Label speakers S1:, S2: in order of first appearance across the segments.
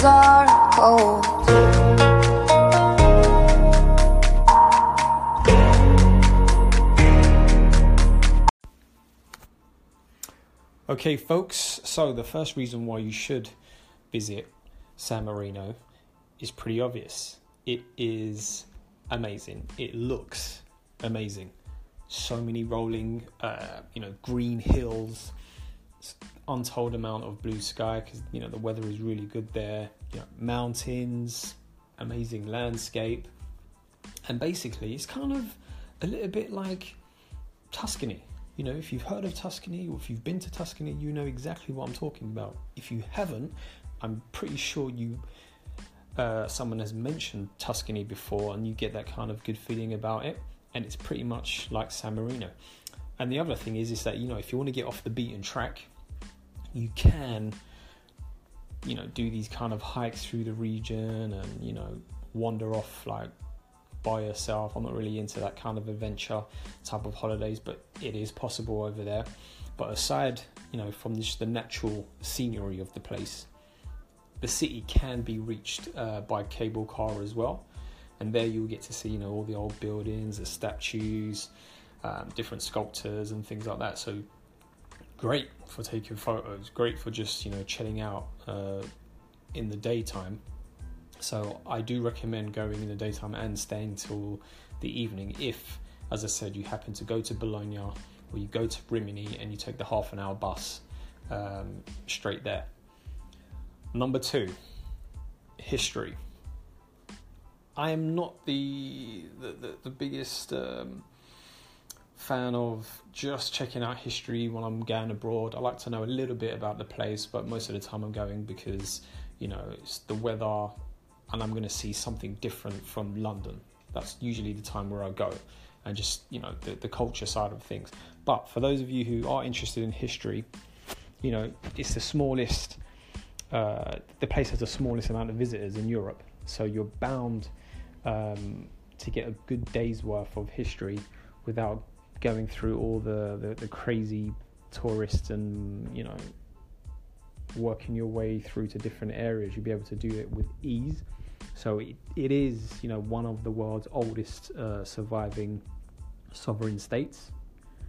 S1: hands are cold.
S2: Okay, folks, so the first reason why you should visit San Marino is pretty obvious. It is amazing. It looks amazing. So many rolling, uh, you know, green hills, untold amount of blue sky because you know the weather is really good there. You know, mountains, amazing landscape, and basically it's kind of a little bit like Tuscany. You know, if you've heard of Tuscany or if you've been to Tuscany, you know exactly what I'm talking about. If you haven't, I'm pretty sure you uh, someone has mentioned Tuscany before, and you get that kind of good feeling about it. And it's pretty much like San Marino. And the other thing is, is that you know, if you want to get off the beaten track, you can, you know, do these kind of hikes through the region, and you know, wander off like by yourself. I'm not really into that kind of adventure type of holidays, but it is possible over there. But aside, you know, from just the natural scenery of the place, the city can be reached uh, by cable car as well, and there you'll get to see, you know, all the old buildings, the statues, um, different sculptors, and things like that. So great for taking photos, great for just you know chilling out uh, in the daytime so I do recommend going in the daytime and staying till the evening if, as I said, you happen to go to Bologna or you go to Rimini and you take the half an hour bus um, straight there. Number two, history. I am not the the, the, the biggest um, fan of just checking out history when I'm going abroad. I like to know a little bit about the place, but most of the time I'm going because you know it's the weather and I'm going to see something different from London. That's usually the time where I go and just, you know, the, the culture side of things. But for those of you who are interested in history, you know, it's the smallest, uh, the place has the smallest amount of visitors in Europe. So you're bound um, to get a good day's worth of history without going through all the, the, the crazy tourists and, you know, working your way through to different areas. You'll be able to do it with ease so it, it is, you know, one of the world's oldest uh, surviving sovereign states.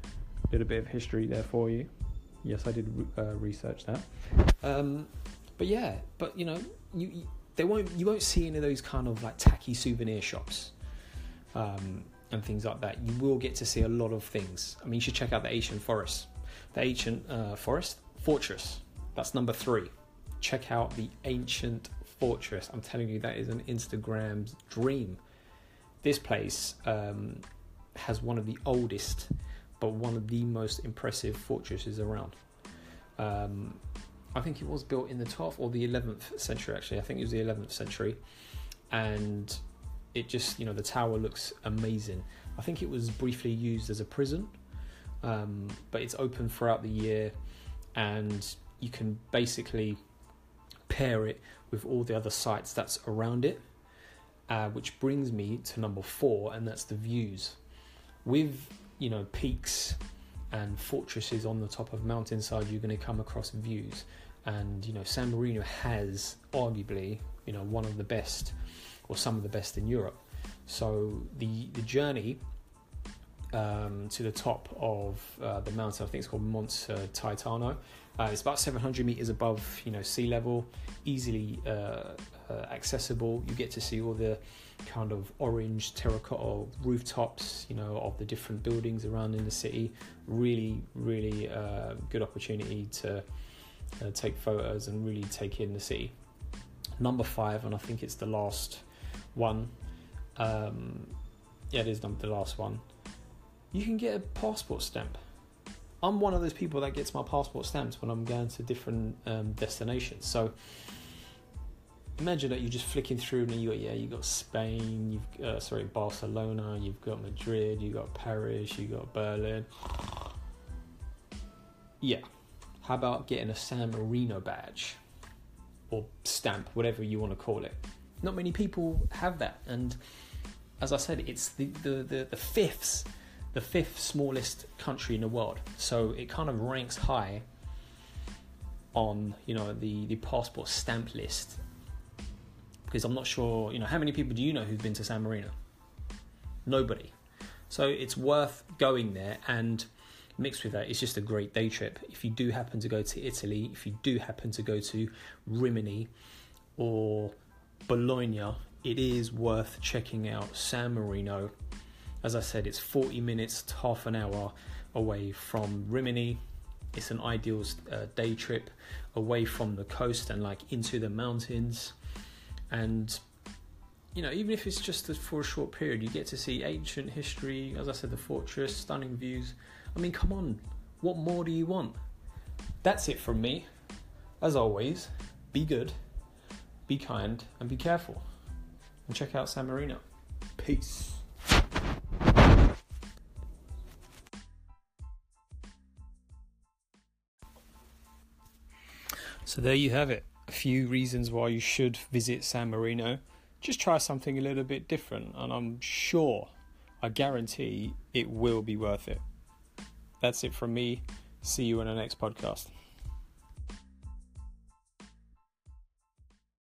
S2: A little bit of history there for you. Yes, I did uh, research that. Um, but yeah, but you know, you, you, they won't you won't see any of those kind of like tacky souvenir shops um, and things like that. You will get to see a lot of things. I mean, you should check out the ancient forest, the ancient uh, forest fortress. That's number three. Check out the ancient fortress. I'm telling you, that is an Instagram's dream. This place um, has one of the oldest, but one of the most impressive fortresses around. Um, I think it was built in the 12th or the 11th century, actually. I think it was the 11th century. And it just, you know, the tower looks amazing. I think it was briefly used as a prison, um, but it's open throughout the year and you can basically pair it with all the other sites that's around it. Uh, which brings me to number four, and that's the views. With you know peaks and fortresses on the top of mountainside, you're going to come across views, and you know San Marino has arguably you know one of the best, or some of the best in Europe. So the the journey um, to the top of uh, the mountain, I think it's called Monte Titano, uh, it's about 700 meters above, you know, sea level, easily uh, uh, accessible. You get to see all the kind of orange terracotta rooftops, you know, of the different buildings around in the city. Really, really uh, good opportunity to uh, take photos and really take in the city. Number five, and I think it's the last one. Um, yeah, it is the last one. You can get a passport stamp I'm one of those people that gets my passport stamps when I'm going to different um, destinations. So imagine that you're just flicking through and you got yeah you got Spain, you've uh, sorry Barcelona, you've got Madrid, you got Paris, you got Berlin. Yeah, how about getting a San Marino badge or stamp, whatever you want to call it? Not many people have that, and as I said, it's the the the, the fifths the fifth smallest country in the world. So it kind of ranks high on you know the the passport stamp list because I'm not sure, you know, how many people do you know who've been to San Marino? Nobody. So it's worth going there and mixed with that, it's just a great day trip. If you do happen to go to Italy, if you do happen to go to Rimini or Bologna, it is worth checking out San Marino. As I said, it's 40 minutes to half an hour away from Rimini. It's an ideal uh, day trip away from the coast and like into the mountains. And you know, even if it's just for a short period, you get to see ancient history. As I said, the fortress, stunning views. I mean, come on, what more do you want? That's it from me. As always, be good, be kind, and be careful. And check out San Marino. Peace. So there you have it. A few reasons why you should visit San Marino. Just try something a little bit different, and I'm sure, I guarantee, it will be worth it. That's it from me. See you in the next podcast.